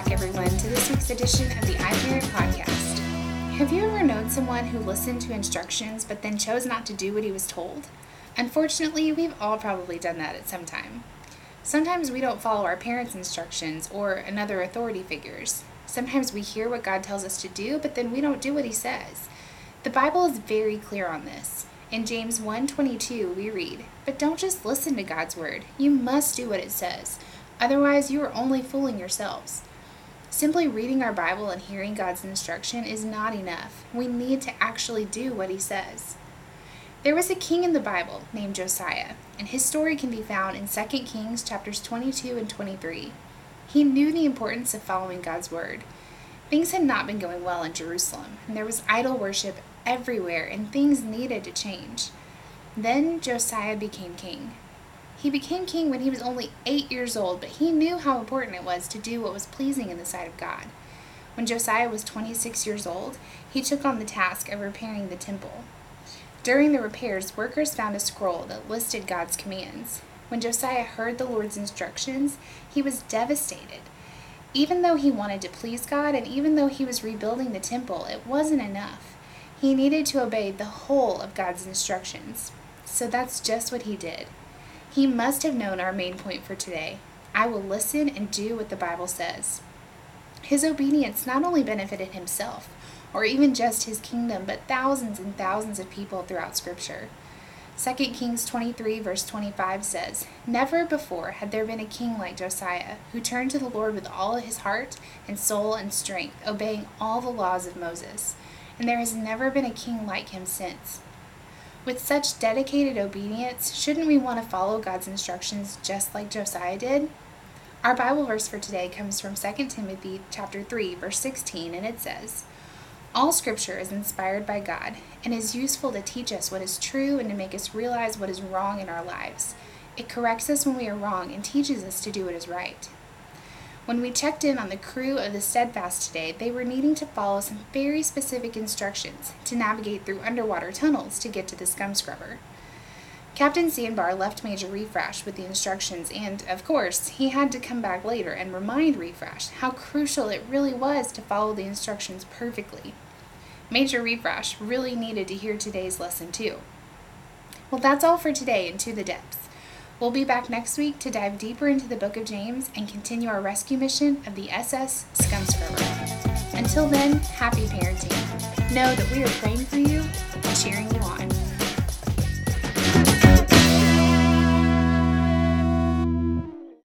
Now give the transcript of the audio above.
back, everyone, to this week's edition of the iParent Podcast. Have you ever known someone who listened to instructions but then chose not to do what he was told? Unfortunately, we've all probably done that at some time. Sometimes we don't follow our parents' instructions or another authority figures. Sometimes we hear what God tells us to do, but then we don't do what he says. The Bible is very clear on this. In James 1:22, we read, "But don't just listen to God's word. You must do what it says. Otherwise, you are only fooling yourselves. Simply reading our Bible and hearing God's instruction is not enough. We need to actually do what he says. There was a king in the Bible named Josiah, and his story can be found in 2 Kings chapters 22 and 23. He knew the importance of following God's word. Things had not been going well in Jerusalem, and there was idol worship everywhere, and things needed to change. Then Josiah became king. He became king when he was only eight years old, but he knew how important it was to do what was pleasing in the sight of God. When Josiah was 26 years old, he took on the task of repairing the temple. During the repairs, workers found a scroll that listed God's commands. When Josiah heard the Lord's instructions, he was devastated. Even though he wanted to please God and even though he was rebuilding the temple, it wasn't enough. He needed to obey the whole of God's instructions. So that's just what he did. He must have known our main point for today I will listen and do what the Bible says. His obedience not only benefited himself, or even just his kingdom, but thousands and thousands of people throughout Scripture. 2 Kings 23, verse 25 says, Never before had there been a king like Josiah, who turned to the Lord with all his heart and soul and strength, obeying all the laws of Moses. And there has never been a king like him since. With such dedicated obedience, shouldn't we want to follow God's instructions just like Josiah did? Our Bible verse for today comes from 2 Timothy chapter 3, verse 16, and it says, all scripture is inspired by God and is useful to teach us what is true and to make us realize what is wrong in our lives. It corrects us when we are wrong and teaches us to do what is right. When we checked in on the crew of the Steadfast today, they were needing to follow some very specific instructions to navigate through underwater tunnels to get to the scum scrubber. Captain Sandbar left Major Refresh with the instructions, and, of course, he had to come back later and remind Refresh how crucial it really was to follow the instructions perfectly. Major Refresh really needed to hear today's lesson, too. Well, that's all for today in To the Depths. We'll be back next week to dive deeper into the book of James and continue our rescue mission of the SS Scum Scrubber. Until then, happy parenting. Know that we are praying for you and cheering you on.